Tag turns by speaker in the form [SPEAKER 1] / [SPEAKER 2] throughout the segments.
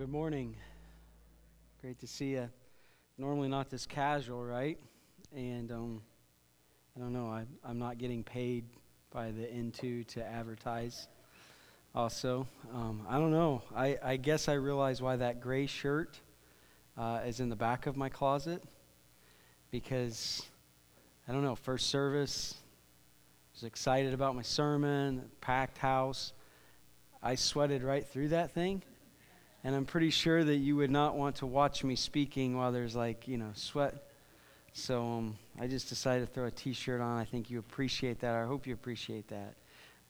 [SPEAKER 1] Good morning. Great to see you. Normally not this casual, right? And um, I don't know, I, I'm not getting paid by the N2 to advertise. Also, um, I don't know. I, I guess I realize why that gray shirt uh, is in the back of my closet because I don't know. First service, was excited about my sermon, packed house. I sweated right through that thing and I'm pretty sure that you would not want to watch me speaking while there's like, you know, sweat. So um, I just decided to throw a t shirt on. I think you appreciate that. I hope you appreciate that.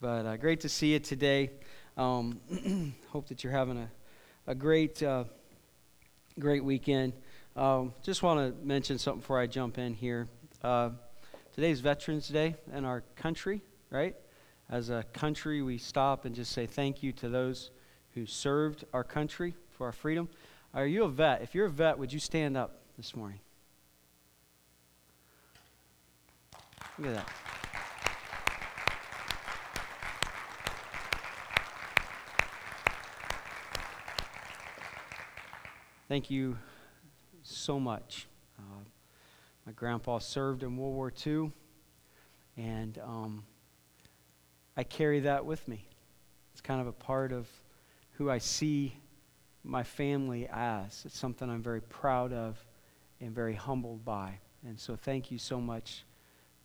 [SPEAKER 1] But uh, great to see you today. Um, hope that you're having a, a great, uh, great weekend. Um, just want to mention something before I jump in here. Uh, today's Veterans Day in our country, right? As a country, we stop and just say thank you to those who served our country for our freedom. Are you a vet? If you're a vet, would you stand up this morning? Look at that. Thank you so much. Uh, my grandpa served in World War II, and um, I carry that with me. It's kind of a part of who I see my family as. It's something I'm very proud of and very humbled by. And so, thank you so much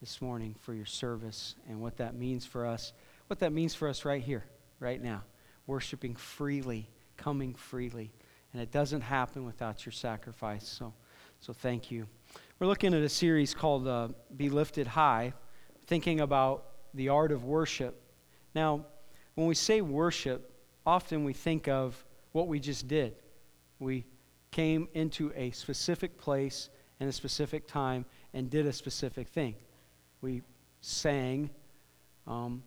[SPEAKER 1] this morning for your service and what that means for us, what that means for us right here, right now, worshiping freely, coming freely. And it doesn't happen without your sacrifice. So, so thank you. We're looking at a series called uh, Be Lifted High, thinking about the art of worship. Now, when we say worship, often we think of what we just did. We came into a specific place and a specific time and did a specific thing. We sang um,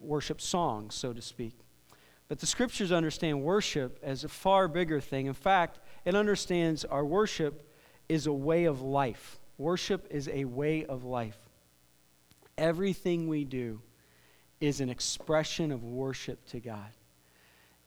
[SPEAKER 1] worship songs, so to speak. But the scriptures understand worship as a far bigger thing. In fact, it understands our worship is a way of life. Worship is a way of life. Everything we do is an expression of worship to God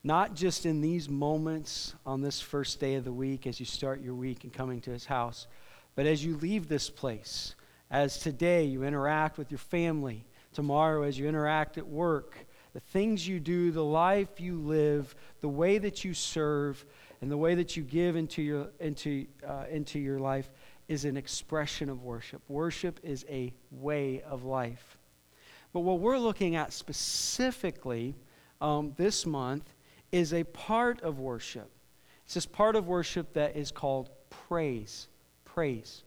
[SPEAKER 1] not just in these moments on this first day of the week as you start your week and coming to his house, but as you leave this place, as today you interact with your family, tomorrow as you interact at work, the things you do, the life you live, the way that you serve, and the way that you give into your, into, uh, into your life is an expression of worship. Worship is a way of life. But what we're looking at specifically um, this month is a part of worship. It's this part of worship that is called praise. Praise.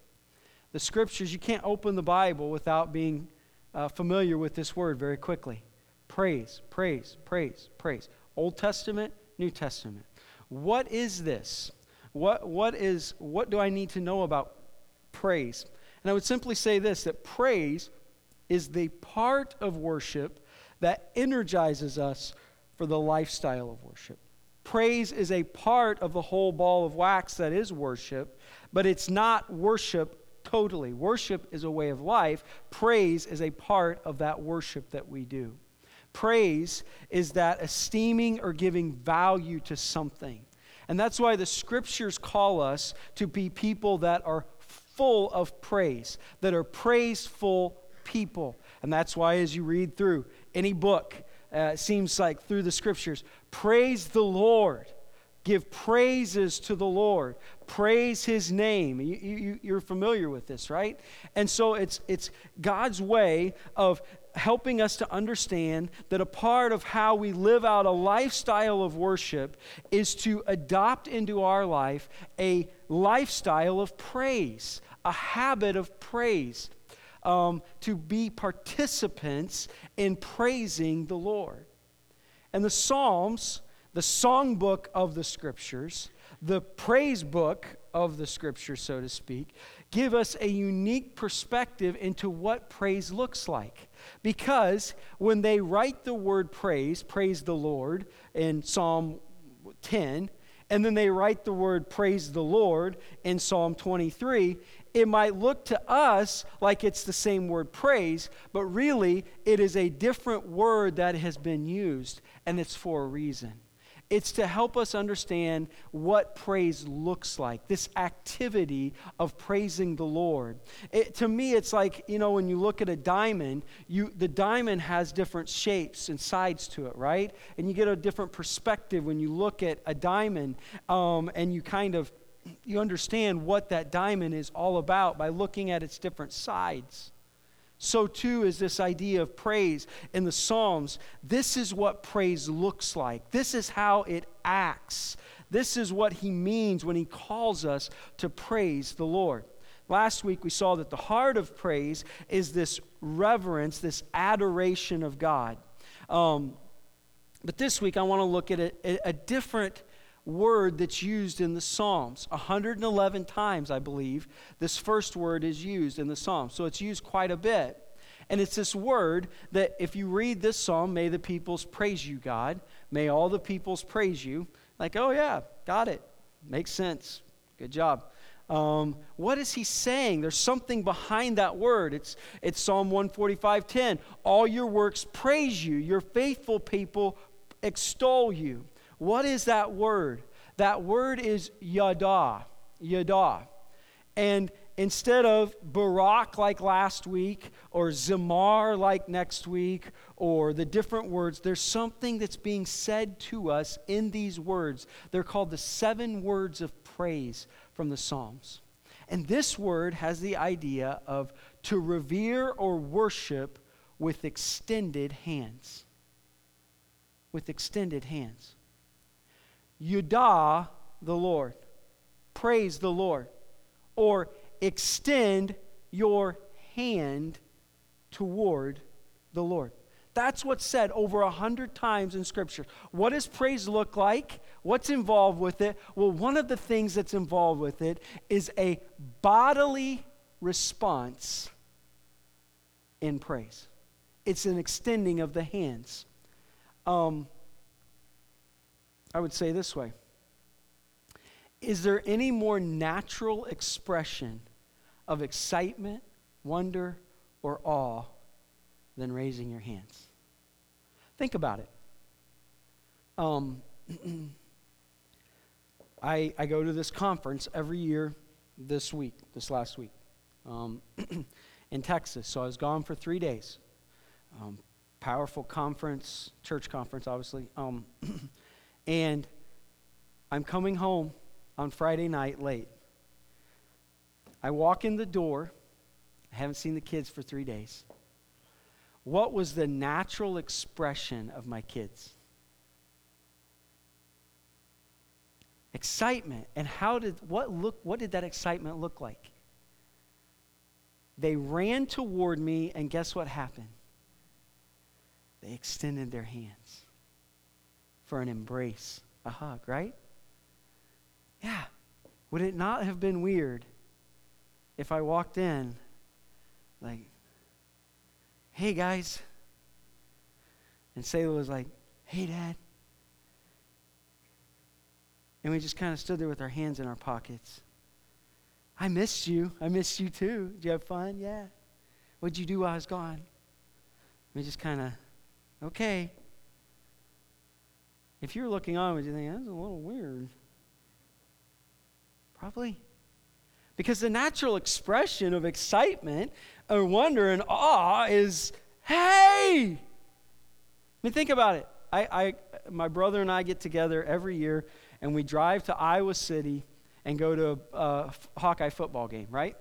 [SPEAKER 1] The scriptures, you can't open the Bible without being uh, familiar with this word very quickly. Praise, praise, praise, praise. Old Testament, New Testament. What is this? What, what, is, what do I need to know about praise? And I would simply say this that praise is the part of worship that energizes us for the lifestyle of worship. Praise is a part of the whole ball of wax that is worship, but it's not worship totally. Worship is a way of life, praise is a part of that worship that we do. Praise is that esteeming or giving value to something. And that's why the scriptures call us to be people that are full of praise, that are praiseful people. And that's why, as you read through any book, uh, it seems like through the scriptures. Praise the Lord. Give praises to the Lord. Praise his name. You, you, you're familiar with this, right? And so it's, it's God's way of helping us to understand that a part of how we live out a lifestyle of worship is to adopt into our life a lifestyle of praise, a habit of praise um, to be participants in praising the Lord. And the Psalms, the songbook of the Scriptures, the praise book of the Scriptures, so to speak, give us a unique perspective into what praise looks like. Because when they write the word praise, praise the Lord in Psalm 10, and then they write the word praise the Lord in Psalm 23, it might look to us like it's the same word praise, but really it is a different word that has been used, and it's for a reason. It's to help us understand what praise looks like, this activity of praising the Lord. It, to me, it's like, you know, when you look at a diamond, you, the diamond has different shapes and sides to it, right? And you get a different perspective when you look at a diamond um, and you kind of you understand what that diamond is all about by looking at its different sides. So, too, is this idea of praise in the Psalms. This is what praise looks like, this is how it acts. This is what he means when he calls us to praise the Lord. Last week, we saw that the heart of praise is this reverence, this adoration of God. Um, but this week, I want to look at a, a different word that's used in the Psalms. 111 times, I believe, this first word is used in the Psalms. So it's used quite a bit. And it's this word that if you read this psalm, may the peoples praise you, God. May all the peoples praise you. Like, oh, yeah, got it. Makes sense. Good job. Um, what is he saying? There's something behind that word. It's, it's Psalm 145:10. All your works praise you. Your faithful people extol you. What is that word? That word is yada, yada. And instead of Barak like last week, or Zamar like next week, or the different words, there's something that's being said to us in these words. They're called the seven words of praise from the Psalms. And this word has the idea of to revere or worship with extended hands. With extended hands. Yudah the Lord, praise the Lord, or extend your hand toward the Lord. That's what's said over a hundred times in Scripture. What does praise look like? What's involved with it? Well, one of the things that's involved with it is a bodily response in praise. It's an extending of the hands. Um, I would say this way Is there any more natural expression of excitement, wonder, or awe than raising your hands? Think about it. Um, I, I go to this conference every year this week, this last week, um, in Texas. So I was gone for three days. Um, powerful conference, church conference, obviously. And I'm coming home on Friday night late. I walk in the door. I haven't seen the kids for three days. What was the natural expression of my kids? Excitement. And how did what look what did that excitement look like? They ran toward me, and guess what happened? They extended their hands for an embrace, a hug, right? Yeah. Would it not have been weird if I walked in like, hey guys, and Selah was like, hey dad. And we just kind of stood there with our hands in our pockets. I missed you. I missed you too. Did you have fun? Yeah. What'd you do while I was gone? We just kind of, okay. If you're looking on, would you think that's a little weird? Probably. Because the natural expression of excitement or wonder and awe is, hey! I mean, think about it. I, I, my brother and I get together every year and we drive to Iowa City and go to a, a Hawkeye football game, right?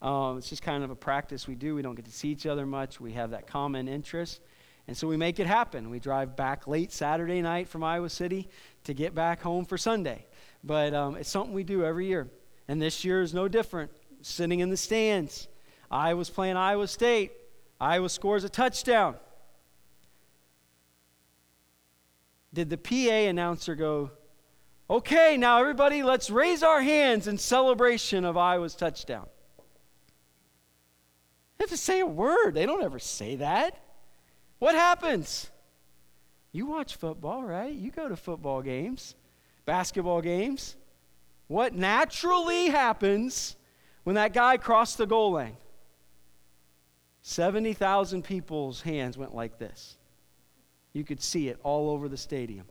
[SPEAKER 1] Um, it's just kind of a practice we do. We don't get to see each other much. We have that common interest. And so we make it happen. We drive back late Saturday night from Iowa City to get back home for Sunday. But um, it's something we do every year. And this year is no different. Sitting in the stands. Iowa's playing Iowa State. Iowa scores a touchdown. Did the PA announcer go, okay, now everybody, let's raise our hands in celebration of Iowa's touchdown? They have to say a word. They don't ever say that. What happens? You watch football, right? You go to football games, basketball games. What naturally happens when that guy crossed the goal line? 70,000 people's hands went like this. You could see it all over the stadium.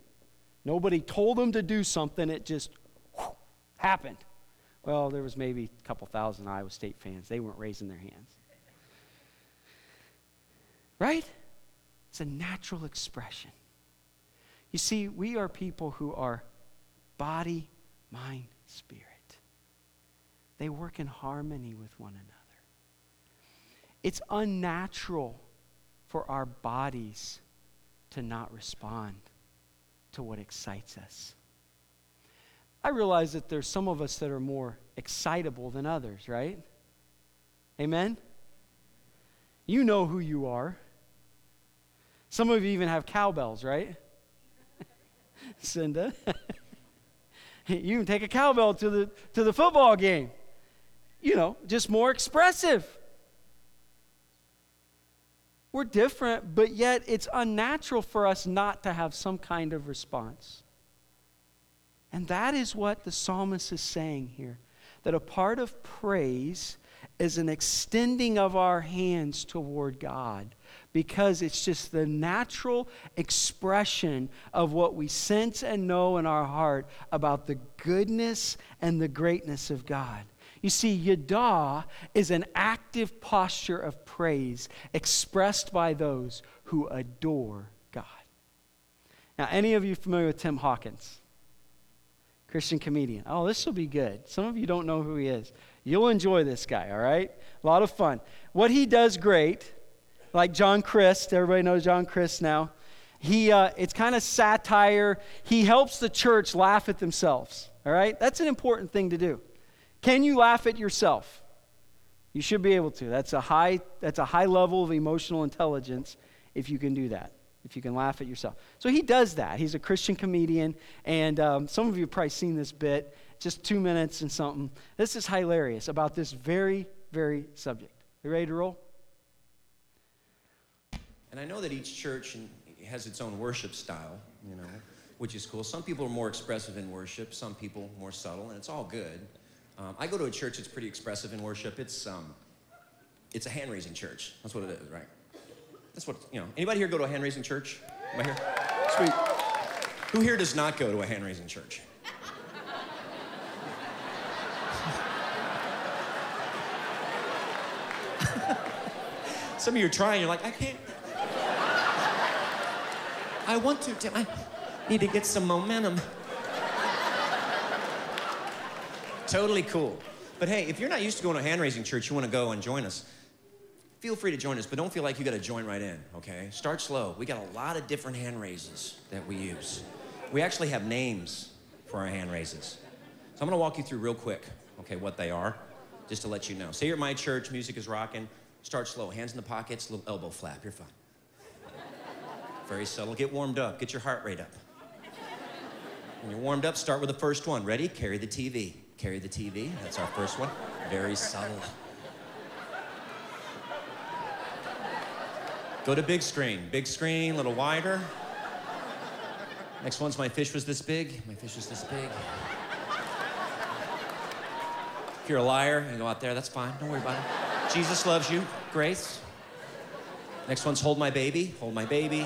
[SPEAKER 1] Nobody told them to do something, it just happened. Well, there was maybe a couple thousand Iowa State fans. They weren't raising their hands. Right? It's a natural expression. You see, we are people who are body, mind, spirit. They work in harmony with one another. It's unnatural for our bodies to not respond to what excites us. I realize that there's some of us that are more excitable than others, right? Amen? You know who you are. Some of you even have cowbells, right? Cinda. you can take a cowbell to the, to the football game. You know, just more expressive. We're different, but yet it's unnatural for us not to have some kind of response. And that is what the psalmist is saying here that a part of praise is an extending of our hands toward God because it's just the natural expression of what we sense and know in our heart about the goodness and the greatness of God. You see, yada is an active posture of praise expressed by those who adore God. Now, any of you familiar with Tim Hawkins? Christian comedian. Oh, this will be good. Some of you don't know who he is. You'll enjoy this guy, all right? A lot of fun. What he does great, like John Crist, everybody knows John Crist now. He, uh, it's kind of satire. He helps the church laugh at themselves, all right? That's an important thing to do. Can you laugh at yourself? You should be able to. That's a high, that's a high level of emotional intelligence if you can do that, if you can laugh at yourself. So he does that. He's a Christian comedian, and um, some of you have probably seen this bit, just two minutes and something. This is hilarious about this very, very subject. You ready to roll?
[SPEAKER 2] And I know that each church has its own worship style, you know, which is cool. Some people are more expressive in worship, some people more subtle, and it's all good. Um, I go to a church that's pretty expressive in worship. It's, um, it's a hand raising church. That's what it is, right? That's what, you know. Anybody here go to a hand raising church? Am I here? Sweet. Who here does not go to a hand raising church? Some of you are trying, you're like, I can't. I want to, Tim. I need to get some momentum. totally cool. But hey, if you're not used to going to a hand raising church, you want to go and join us, feel free to join us, but don't feel like you got to join right in, okay? Start slow. We got a lot of different hand raises that we use. We actually have names for our hand raises. So I'm going to walk you through real quick, okay, what they are, just to let you know. Say you're at my church, music is rocking. Start slow, hands in the pockets, little elbow flap. You're fine. Very subtle. Get warmed up. Get your heart rate up. When you're warmed up, start with the first one. Ready? Carry the TV. Carry the TV. That's our first one. Very subtle. Go to big screen. Big screen, a little wider. Next one's my fish was this big. My fish was this big. If you're a liar, you go out there, that's fine. Don't worry about it. Jesus loves you. Grace. Next one's hold my baby. Hold my baby.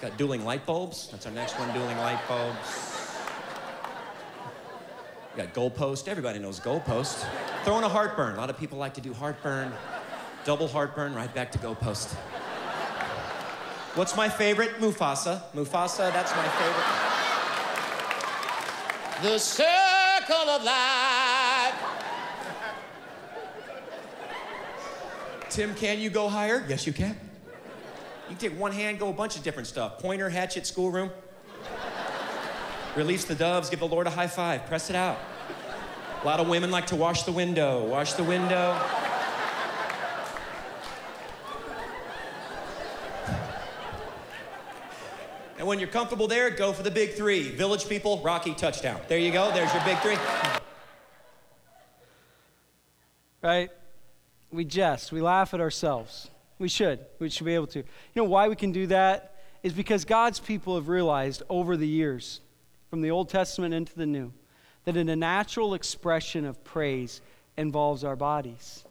[SPEAKER 2] Got dueling light bulbs. That's our next one, dueling light bulbs. Got goalpost. Everybody knows goalpost. Throwing a heartburn. A lot of people like to do heartburn. Double heartburn, right back to goalpost. What's my favorite? Mufasa. Mufasa, that's my favorite. The circle of life. Tim, can you go higher? Yes, you can. You can take one hand, go a bunch of different stuff. Pointer, hatchet, schoolroom. Release the doves, give the Lord a high five, press it out. A lot of women like to wash the window, wash the window. And when you're comfortable there, go for the big three. Village people, Rocky, touchdown. There you go, there's your big three.
[SPEAKER 1] Right? We jest, we laugh at ourselves. We should. We should be able to. You know why we can do that? Is because God's people have realized over the years from the Old Testament into the New that in a natural expression of praise involves our bodies.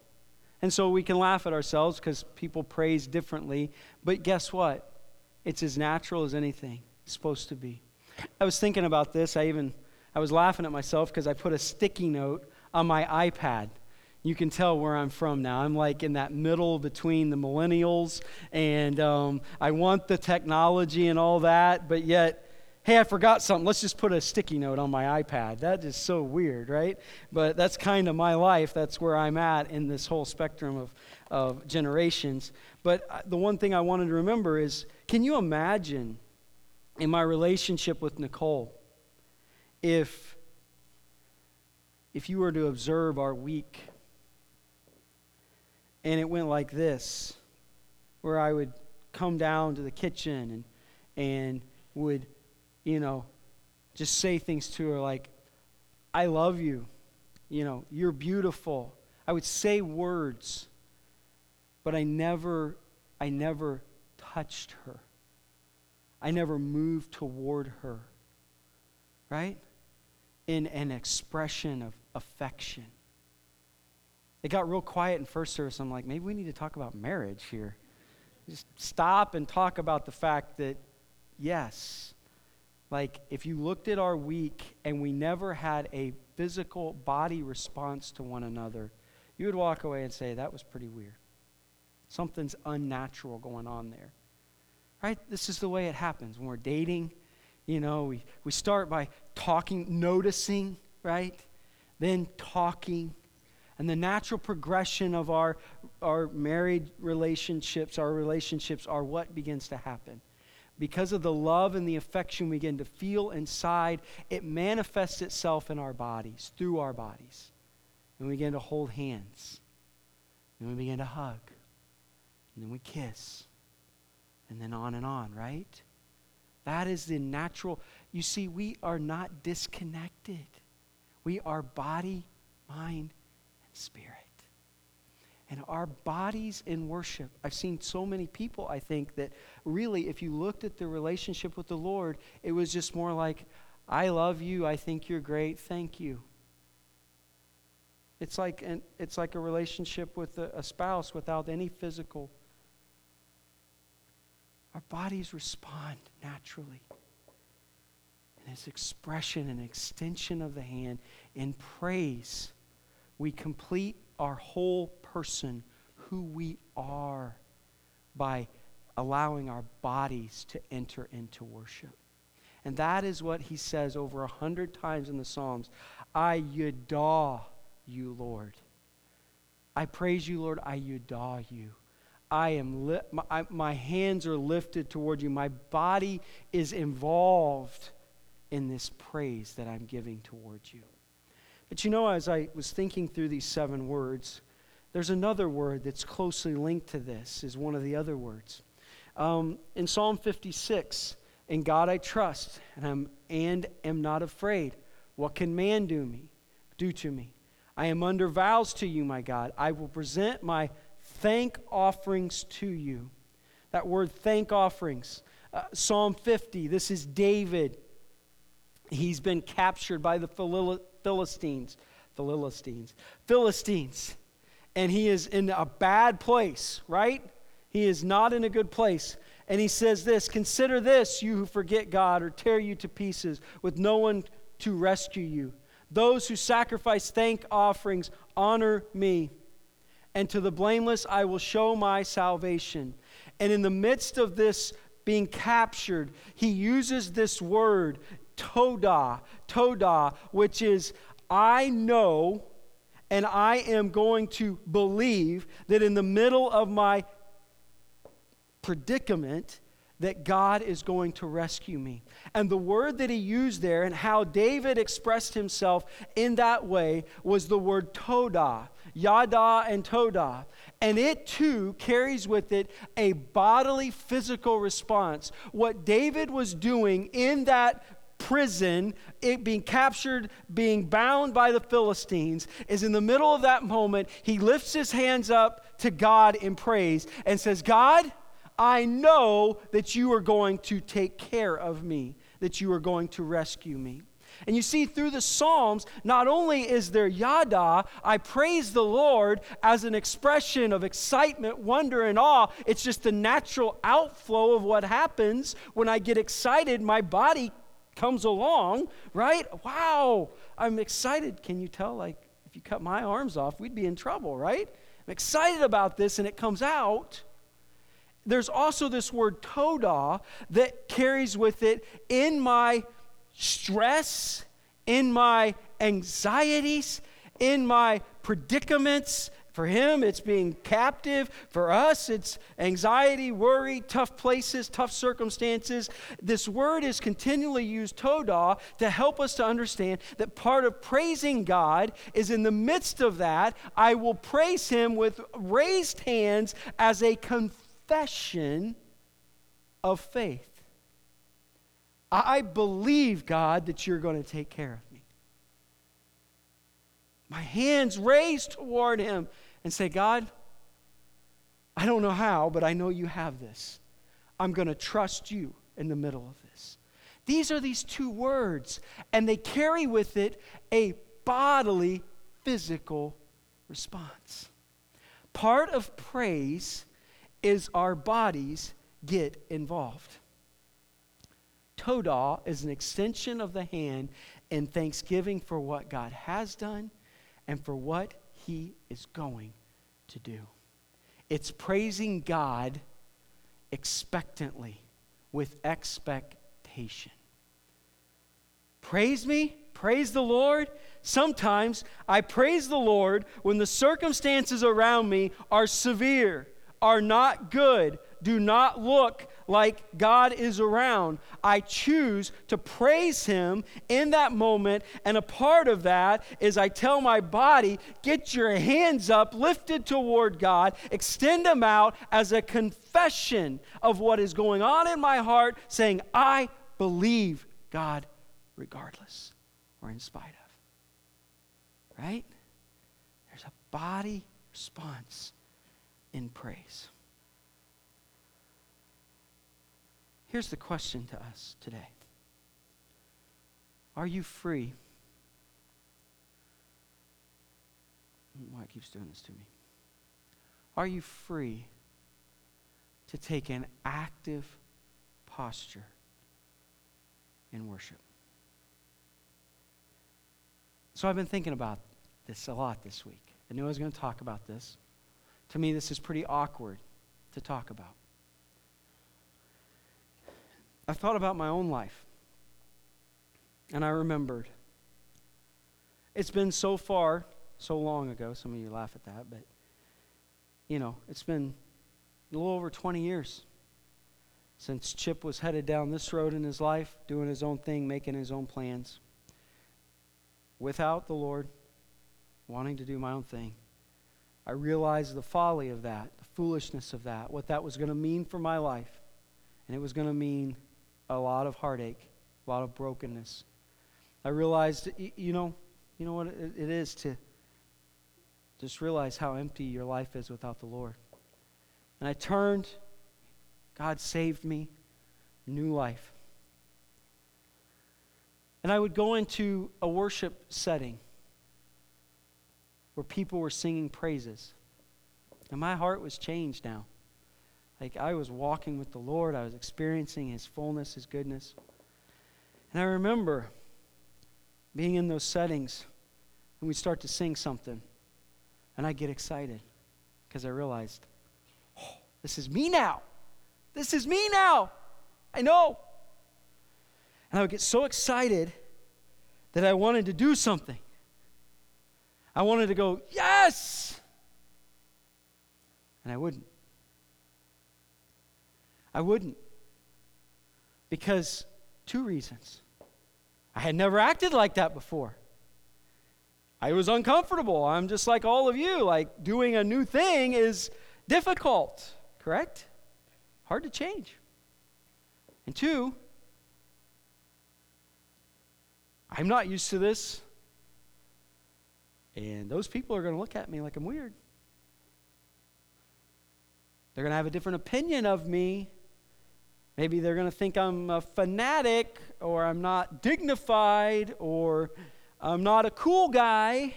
[SPEAKER 1] And so we can laugh at ourselves because people praise differently. But guess what? It's as natural as anything. It's supposed to be. I was thinking about this. I even I was laughing at myself because I put a sticky note on my iPad. You can tell where I'm from now. I'm like in that middle between the millennials, and um, I want the technology and all that, but yet, hey, I forgot something. Let's just put a sticky note on my iPad. That is so weird, right? But that's kind of my life. That's where I'm at in this whole spectrum of, of generations. But uh, the one thing I wanted to remember is can you imagine in my relationship with Nicole if if you were to observe our week and it went like this where I would come down to the kitchen and and would you know just say things to her like I love you. You know you're beautiful. I would say words but I never I never touched her. I never moved toward her right? In an expression of affection. It got real quiet in first service. I'm like, maybe we need to talk about marriage here. Just stop and talk about the fact that, yes, like if you looked at our week and we never had a physical body response to one another, you would walk away and say, that was pretty weird. Something's unnatural going on there. Right? This is the way it happens when we're dating you know, we, we start by talking, noticing, right? Then talking. And the natural progression of our, our married relationships, our relationships, are what begins to happen. Because of the love and the affection we begin to feel inside, it manifests itself in our bodies, through our bodies. And we begin to hold hands. And we begin to hug. And then we kiss. And then on and on, right? That is the natural. You see, we are not disconnected. We are body, mind, spirit. And our bodies in worship. I've seen so many people, I think, that really, if you looked at the relationship with the Lord, it was just more like, I love you. I think you're great. Thank you. It's like, an, it's like a relationship with a, a spouse without any physical our bodies respond naturally. And as expression and extension of the hand in praise, we complete our whole person, who we are, by allowing our bodies to enter into worship. And that is what he says over a hundred times in the Psalms I yada you, Lord. I praise you, Lord. I yada you. I am li- my, I, my hands are lifted toward you. My body is involved in this praise that I'm giving towards you. But you know, as I was thinking through these seven words, there's another word that's closely linked to this, is one of the other words. Um, in Psalm 56, in God I trust, and, I'm, and am not afraid. What can man do me? Do to me? I am under vows to you, my God. I will present my thank offerings to you. That word thank offerings. Uh, Psalm 50, this is David. He's been captured by the Philistines. Philistines. Philistines. And he is in a bad place, right? He is not in a good place. And he says this Consider this, you who forget God or tear you to pieces with no one to rescue you. Those who sacrifice thank offerings honor me and to the blameless I will show my salvation. And in the midst of this being captured, he uses this word, toda, toda, which is, I know and I am going to believe that in the middle of my predicament, that God is going to rescue me. And the word that he used there and how David expressed himself in that way was the word toda, yada and toda. And it too carries with it a bodily physical response. What David was doing in that prison, it being captured, being bound by the Philistines, is in the middle of that moment, he lifts his hands up to God in praise and says, God, I know that you are going to take care of me, that you are going to rescue me. And you see, through the Psalms, not only is there yada, I praise the Lord as an expression of excitement, wonder, and awe. It's just the natural outflow of what happens when I get excited. My body comes along, right? Wow, I'm excited. Can you tell? Like, if you cut my arms off, we'd be in trouble, right? I'm excited about this, and it comes out. There's also this word toda that carries with it in my stress, in my anxieties, in my predicaments. For him, it's being captive. For us, it's anxiety, worry, tough places, tough circumstances. This word is continually used, toda, to help us to understand that part of praising God is in the midst of that, I will praise him with raised hands as a confession of faith. I believe, God, that you're going to take care of me. My hands raised toward him and say, God, I don't know how, but I know you have this. I'm going to trust you in the middle of this. These are these two words, and they carry with it a bodily, physical response. Part of praise is our bodies get involved. Todah is an extension of the hand in thanksgiving for what God has done and for what He is going to do. It's praising God expectantly, with expectation. Praise me, praise the Lord. Sometimes I praise the Lord when the circumstances around me are severe, are not good, do not look like God is around. I choose to praise Him in that moment, and a part of that is I tell my body, get your hands up, lifted toward God, extend them out as a confession of what is going on in my heart, saying, I believe God regardless or in spite of. Right? There's a body response in praise. Here's the question to us today Are you free? Why it keeps doing this to me? Are you free to take an active posture in worship? So I've been thinking about this a lot this week. I knew I was going to talk about this. To me, this is pretty awkward to talk about. I thought about my own life. And I remembered. It's been so far, so long ago. Some of you laugh at that, but you know, it's been a little over 20 years since Chip was headed down this road in his life, doing his own thing, making his own plans, without the Lord, wanting to do my own thing. I realized the folly of that, the foolishness of that, what that was going to mean for my life. And it was going to mean a lot of heartache, a lot of brokenness. I realized, you know, you know what it is to just realize how empty your life is without the Lord. And I turned, God saved me, new life. And I would go into a worship setting where people were singing praises. And my heart was changed now. Like I was walking with the Lord, I was experiencing His fullness, His goodness. And I remember being in those settings and we start to sing something, and I get excited because I realized, oh, this is me now. This is me now. I know. And I would get so excited that I wanted to do something. I wanted to go, yes! And I wouldn't. I wouldn't. Because two reasons. I had never acted like that before. I was uncomfortable. I'm just like all of you. Like doing a new thing is difficult, correct? Hard to change. And two, I'm not used to this. And those people are going to look at me like I'm weird. They're going to have a different opinion of me Maybe they're going to think I'm a fanatic or I'm not dignified or I'm not a cool guy.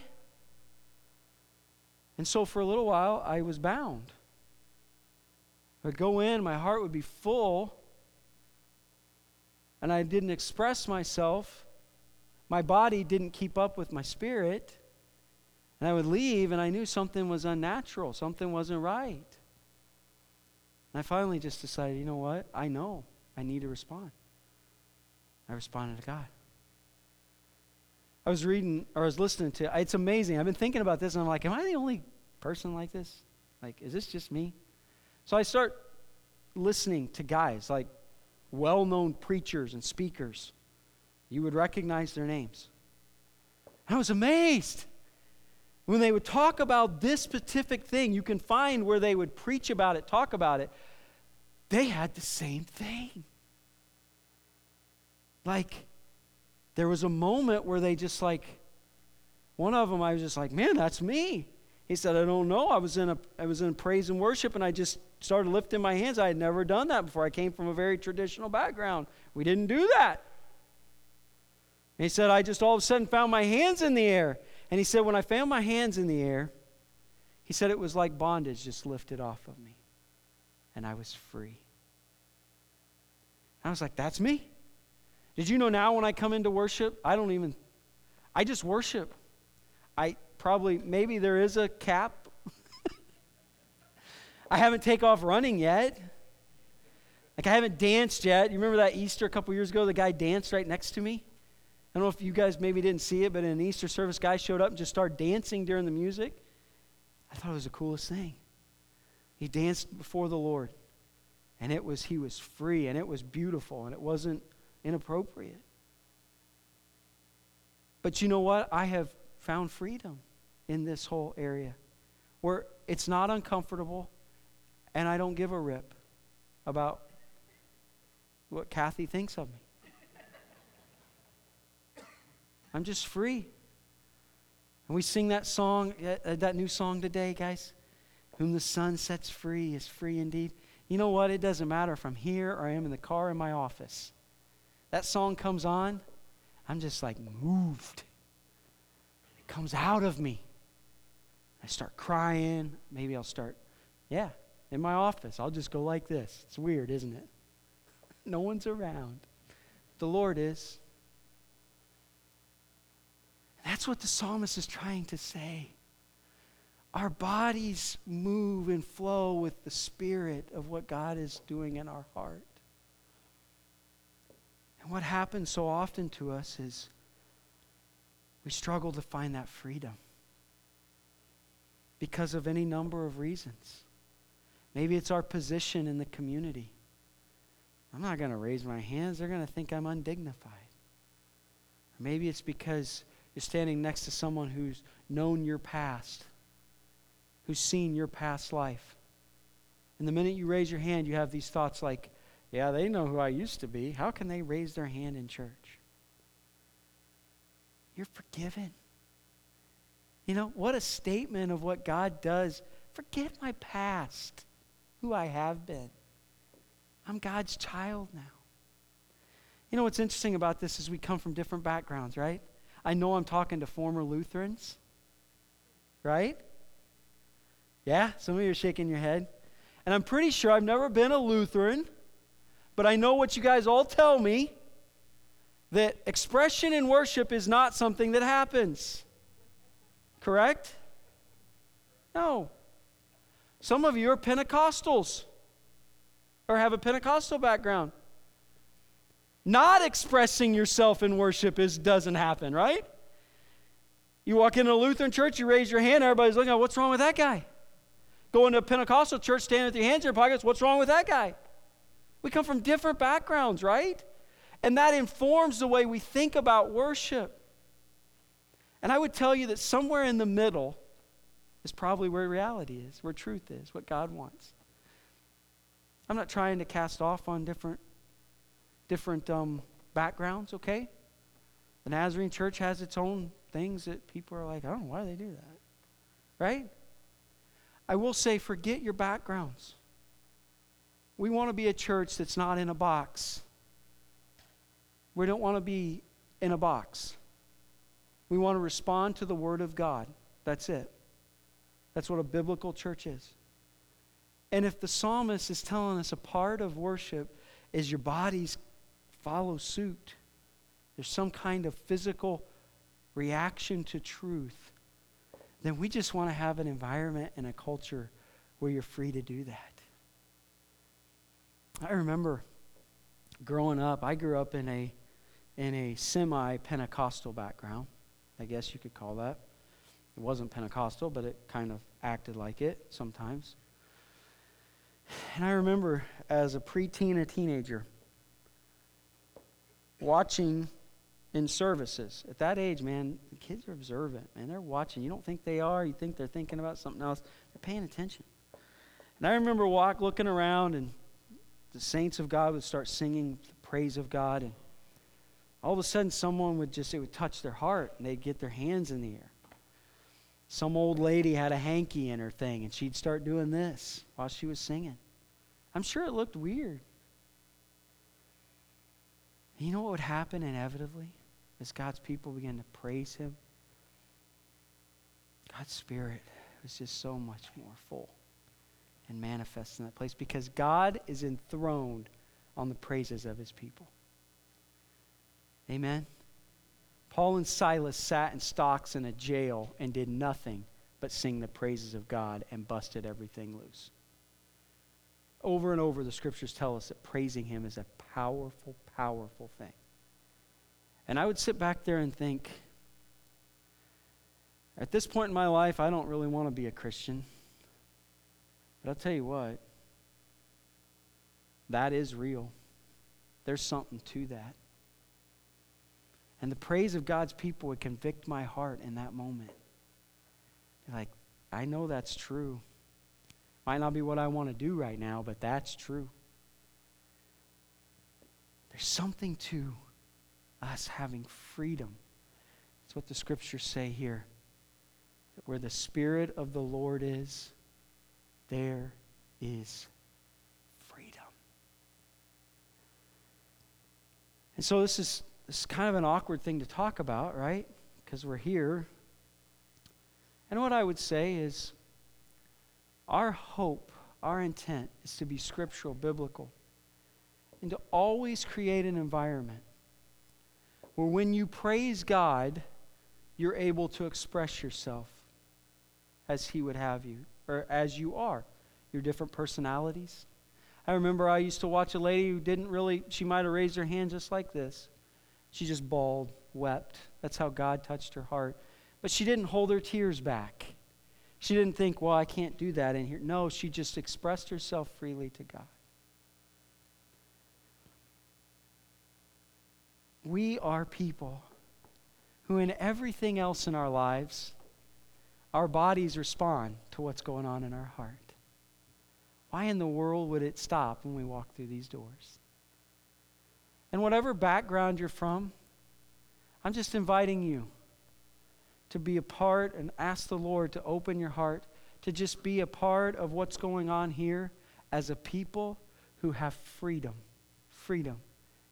[SPEAKER 1] And so for a little while, I was bound. I'd go in, my heart would be full, and I didn't express myself. My body didn't keep up with my spirit. And I would leave, and I knew something was unnatural, something wasn't right. And I finally just decided, you know what? I know I need to respond. I responded to God. I was reading, or I was listening to, it's amazing. I've been thinking about this, and I'm like, am I the only person like this? Like, is this just me? So I start listening to guys like well known preachers and speakers. You would recognize their names. I was amazed. When they would talk about this specific thing, you can find where they would preach about it, talk about it. They had the same thing. Like, there was a moment where they just like, one of them, I was just like, man, that's me. He said, I don't know. I was in a I was in praise and worship and I just started lifting my hands. I had never done that before. I came from a very traditional background. We didn't do that. He said, I just all of a sudden found my hands in the air. And he said, when I found my hands in the air, he said it was like bondage just lifted off of me. And I was free. I was like, that's me. Did you know now when I come into worship, I don't even, I just worship. I probably, maybe there is a cap. I haven't taken off running yet. Like I haven't danced yet. You remember that Easter a couple years ago? The guy danced right next to me. I don't know if you guys maybe didn't see it, but in an Easter service, guy showed up and just started dancing during the music. I thought it was the coolest thing. He danced before the Lord, and it was he was free, and it was beautiful, and it wasn't inappropriate. But you know what? I have found freedom in this whole area where it's not uncomfortable and I don't give a rip about what Kathy thinks of me. I'm just free. And we sing that song, uh, that new song today, guys. Whom the son sets free is free indeed. You know what? It doesn't matter if I'm here or I am in the car in my office. That song comes on, I'm just like moved. It comes out of me. I start crying. Maybe I'll start, yeah, in my office. I'll just go like this. It's weird, isn't it? No one's around. The Lord is. That's what the psalmist is trying to say. Our bodies move and flow with the spirit of what God is doing in our heart. And what happens so often to us is we struggle to find that freedom because of any number of reasons. Maybe it's our position in the community. I'm not going to raise my hands, they're going to think I'm undignified. Or maybe it's because you're standing next to someone who's known your past, who's seen your past life. And the minute you raise your hand, you have these thoughts like, yeah, they know who I used to be. How can they raise their hand in church? You're forgiven. You know, what a statement of what God does. Forget my past, who I have been. I'm God's child now. You know what's interesting about this is we come from different backgrounds, right? I know I'm talking to former Lutherans, right? Yeah, some of you are shaking your head. And I'm pretty sure I've never been a Lutheran, but I know what you guys all tell me that expression in worship is not something that happens. Correct? No. Some of you are Pentecostals or have a Pentecostal background. Not expressing yourself in worship is, doesn't happen, right? You walk into a Lutheran church, you raise your hand, everybody's looking at what's wrong with that guy? Go into a Pentecostal church, stand with your hands in your pockets, what's wrong with that guy? We come from different backgrounds, right? And that informs the way we think about worship. And I would tell you that somewhere in the middle is probably where reality is, where truth is, what God wants. I'm not trying to cast off on different, different um, backgrounds, okay? The Nazarene church has its own things that people are like, I don't know why they do that. Right? I will say, forget your backgrounds. We want to be a church that's not in a box. We don't want to be in a box. We want to respond to the Word of God. That's it. That's what a biblical church is. And if the psalmist is telling us a part of worship is your bodies follow suit, there's some kind of physical reaction to truth, then we just want to have an environment and a culture where you're free to do that. I remember growing up, I grew up in a in a semi Pentecostal background, I guess you could call that. It wasn't Pentecostal, but it kind of acted like it sometimes. And I remember as a preteen, a teenager, watching in services. At that age, man, the kids are observant, man. They're watching. You don't think they are. You think they're thinking about something else. They're paying attention. And I remember walk looking around, and the saints of God would start singing the praise of God, and all of a sudden, someone would just it would touch their heart, and they'd get their hands in the air. Some old lady had a hanky in her thing, and she'd start doing this while she was singing. I'm sure it looked weird. You know what would happen inevitably as God's people began to praise Him? God's Spirit was just so much more full and manifest in that place because God is enthroned on the praises of His people. Amen? Paul and Silas sat in stocks in a jail and did nothing but sing the praises of God and busted everything loose. Over and over, the scriptures tell us that praising Him is a powerful, powerful thing. And I would sit back there and think, at this point in my life, I don't really want to be a Christian. But I'll tell you what, that is real. There's something to that. And the praise of God's people would convict my heart in that moment. Like, I know that's true. Might not be what I want to do right now, but that's true. There's something to us having freedom. That's what the scriptures say here. That where the Spirit of the Lord is, there is freedom. And so this is this is kind of an awkward thing to talk about, right? Because we're here. And what I would say is our hope, our intent is to be scriptural, biblical, and to always create an environment where when you praise God, you're able to express yourself as He would have you, or as you are, your different personalities. I remember I used to watch a lady who didn't really, she might have raised her hand just like this. She just bawled, wept. That's how God touched her heart. But she didn't hold her tears back. She didn't think, well, I can't do that in here. No, she just expressed herself freely to God. We are people who, in everything else in our lives, our bodies respond to what's going on in our heart. Why in the world would it stop when we walk through these doors? And whatever background you're from, I'm just inviting you to be a part and ask the Lord to open your heart to just be a part of what's going on here as a people who have freedom, freedom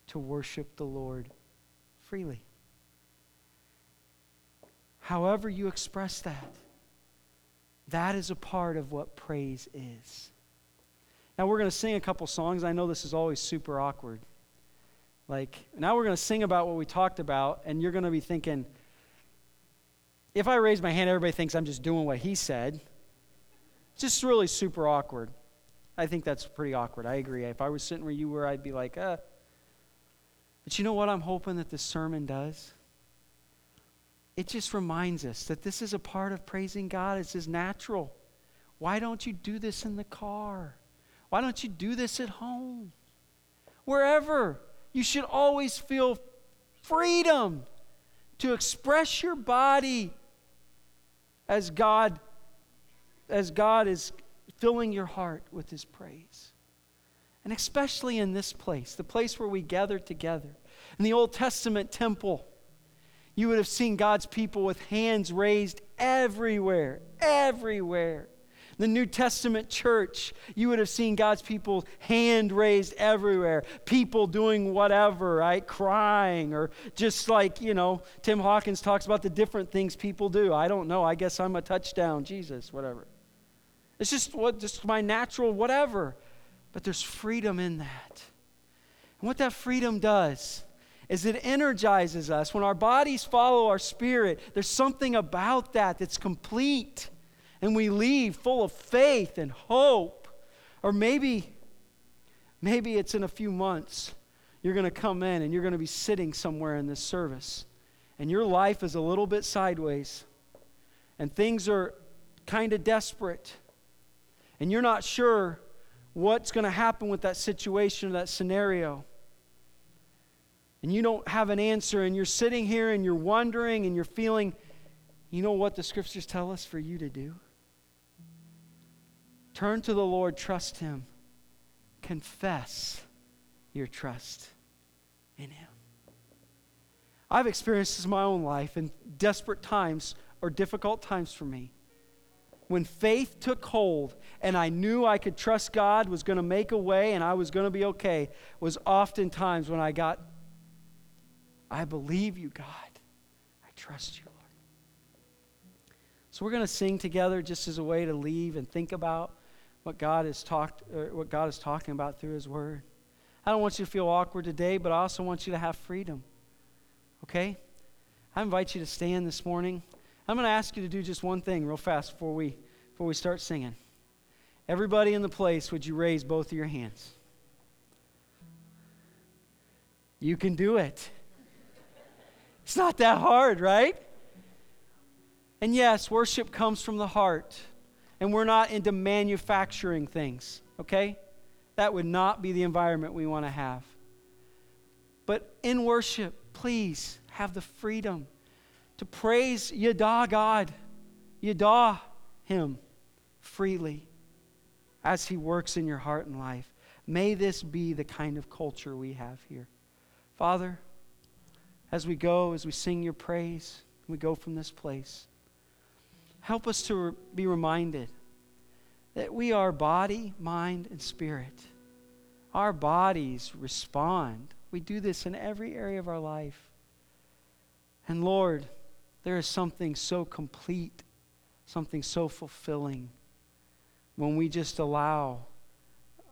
[SPEAKER 1] to worship the Lord freely. However, you express that, that is a part of what praise is. Now, we're going to sing a couple songs. I know this is always super awkward. Like, now we're going to sing about what we talked about, and you're going to be thinking, if I raise my hand, everybody thinks I'm just doing what he said. It's just really super awkward. I think that's pretty awkward. I agree. If I was sitting where you were, I'd be like, uh. But you know what I'm hoping that this sermon does? It just reminds us that this is a part of praising God. It's as natural. Why don't you do this in the car? Why don't you do this at home? Wherever. You should always feel freedom to express your body as God as God is filling your heart with his praise. And especially in this place, the place where we gather together. In the Old Testament temple, you would have seen God's people with hands raised everywhere, everywhere. The New Testament church, you would have seen God's people hand raised everywhere, people doing whatever, right? Crying, or just like, you know, Tim Hawkins talks about the different things people do. I don't know. I guess I'm a touchdown, Jesus, whatever. It's just what just my natural whatever. But there's freedom in that. And what that freedom does is it energizes us. When our bodies follow our spirit, there's something about that that's complete and we leave full of faith and hope. Or maybe, maybe it's in a few months. You're going to come in and you're going to be sitting somewhere in this service, and your life is a little bit sideways, and things are kind of desperate, and you're not sure what's going to happen with that situation or that scenario. And you don't have an answer, and you're sitting here and you're wondering and you're feeling, you know what the scriptures tell us for you to do? Turn to the Lord, trust Him, confess your trust in Him. I've experienced this in my own life in desperate times or difficult times for me. When faith took hold and I knew I could trust God was going to make a way and I was going to be okay, was oftentimes when I got, I believe you, God. I trust you, Lord. So we're going to sing together just as a way to leave and think about what God is talked what God is talking about through his word. I don't want you to feel awkward today, but I also want you to have freedom. Okay? I invite you to stand this morning. I'm going to ask you to do just one thing real fast before we before we start singing. Everybody in the place, would you raise both of your hands? You can do it. It's not that hard, right? And yes, worship comes from the heart and we're not into manufacturing things, okay? That would not be the environment we want to have. But in worship, please have the freedom to praise Yada God, Yada Him freely as He works in your heart and life. May this be the kind of culture we have here. Father, as we go, as we sing your praise, we go from this place. Help us to be reminded that we are body, mind, and spirit. Our bodies respond. We do this in every area of our life. And Lord, there is something so complete, something so fulfilling when we just allow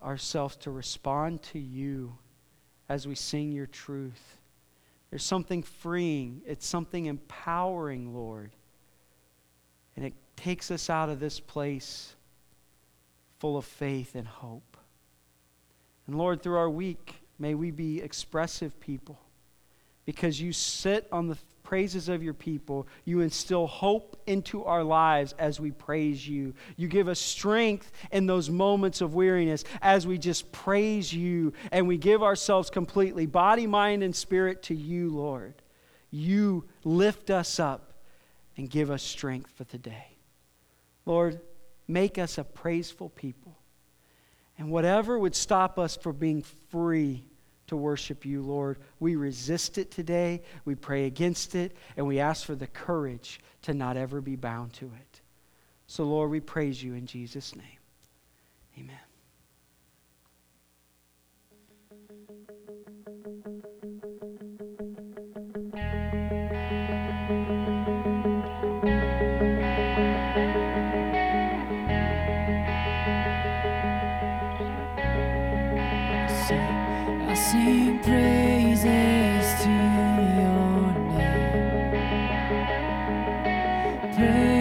[SPEAKER 1] ourselves to respond to you as we sing your truth. There's something freeing, it's something empowering, Lord. And it takes us out of this place full of faith and hope. And Lord, through our week, may we be expressive people because you sit on the praises of your people. You instill hope into our lives as we praise you. You give us strength in those moments of weariness as we just praise you and we give ourselves completely, body, mind, and spirit, to you, Lord. You lift us up and give us strength for today. Lord, make us a praiseful people. And whatever would stop us from being free to worship you, Lord, we resist it today, we pray against it, and we ask for the courage to not ever be bound to it. So, Lord, we praise you in Jesus' name. Amen.
[SPEAKER 3] Sing praises to your name. Praises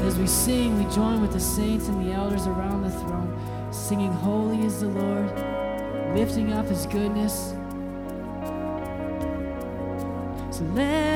[SPEAKER 3] As we sing, we join with the saints and the elders around the throne, singing, Holy is the Lord, lifting up his goodness. So let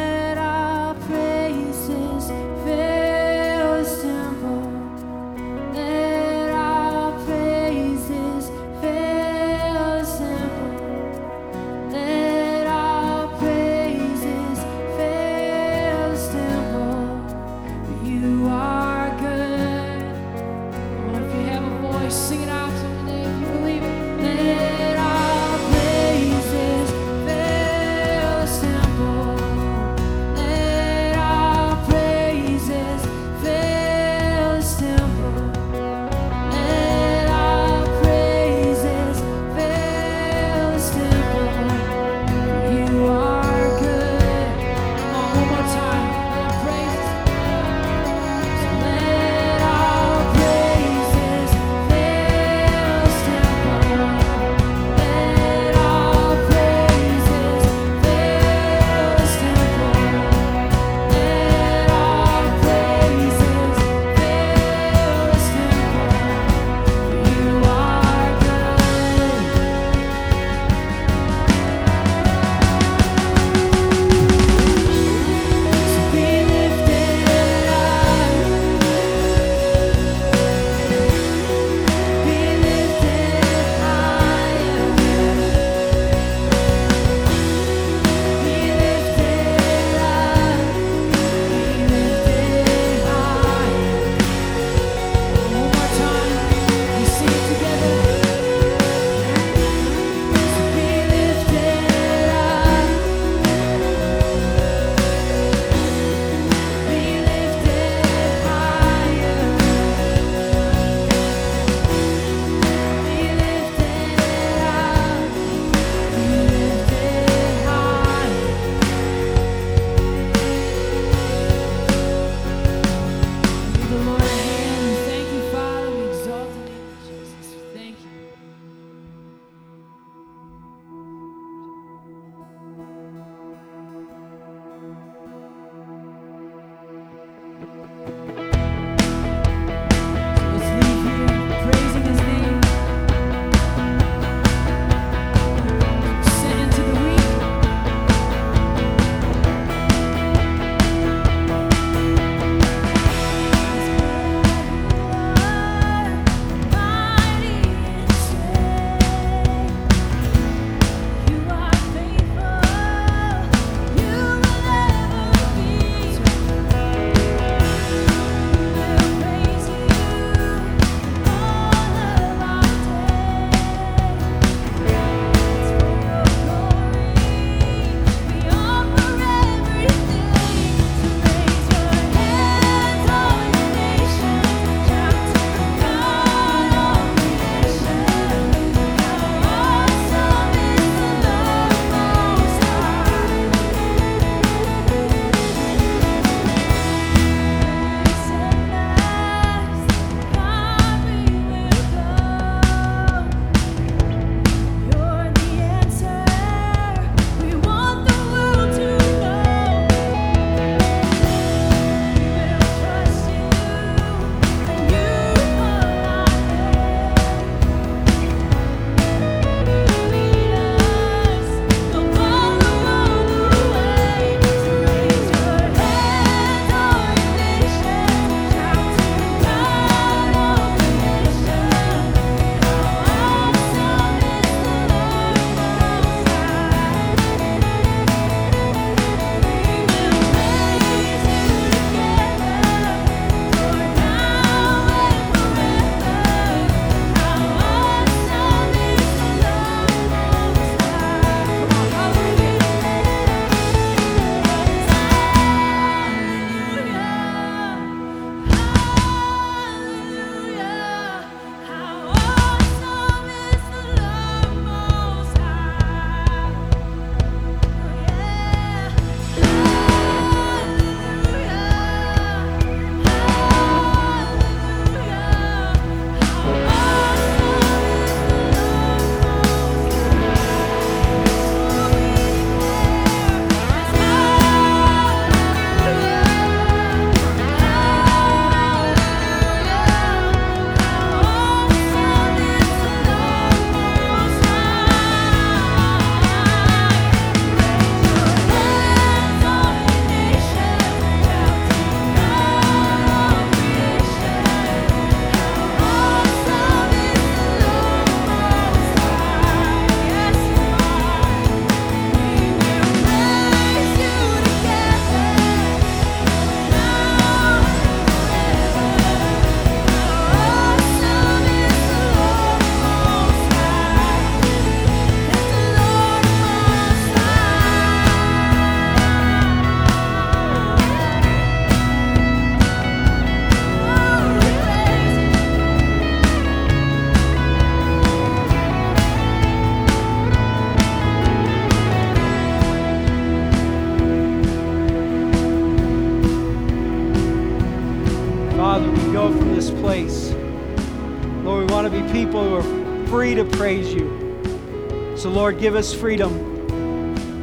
[SPEAKER 1] Lord, give us freedom.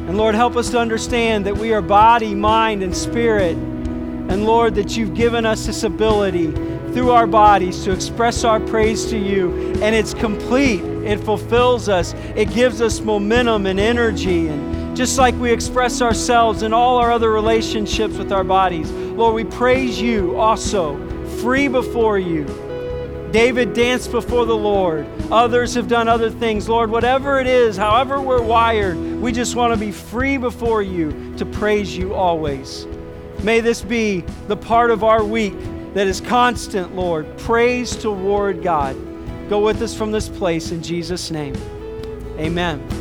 [SPEAKER 1] And Lord, help us to understand that we are body, mind, and spirit. And Lord, that you've given us this ability through our bodies to express our praise to you. And it's complete, it fulfills us, it gives us momentum and energy. And just like we express ourselves in all our other relationships with our bodies, Lord, we praise you also, free before you. David danced before the Lord. Others have done other things. Lord, whatever it is, however we're wired, we just want to be free before you to praise you always. May this be the part of our week that is constant, Lord. Praise toward God. Go with us from this place in Jesus' name. Amen.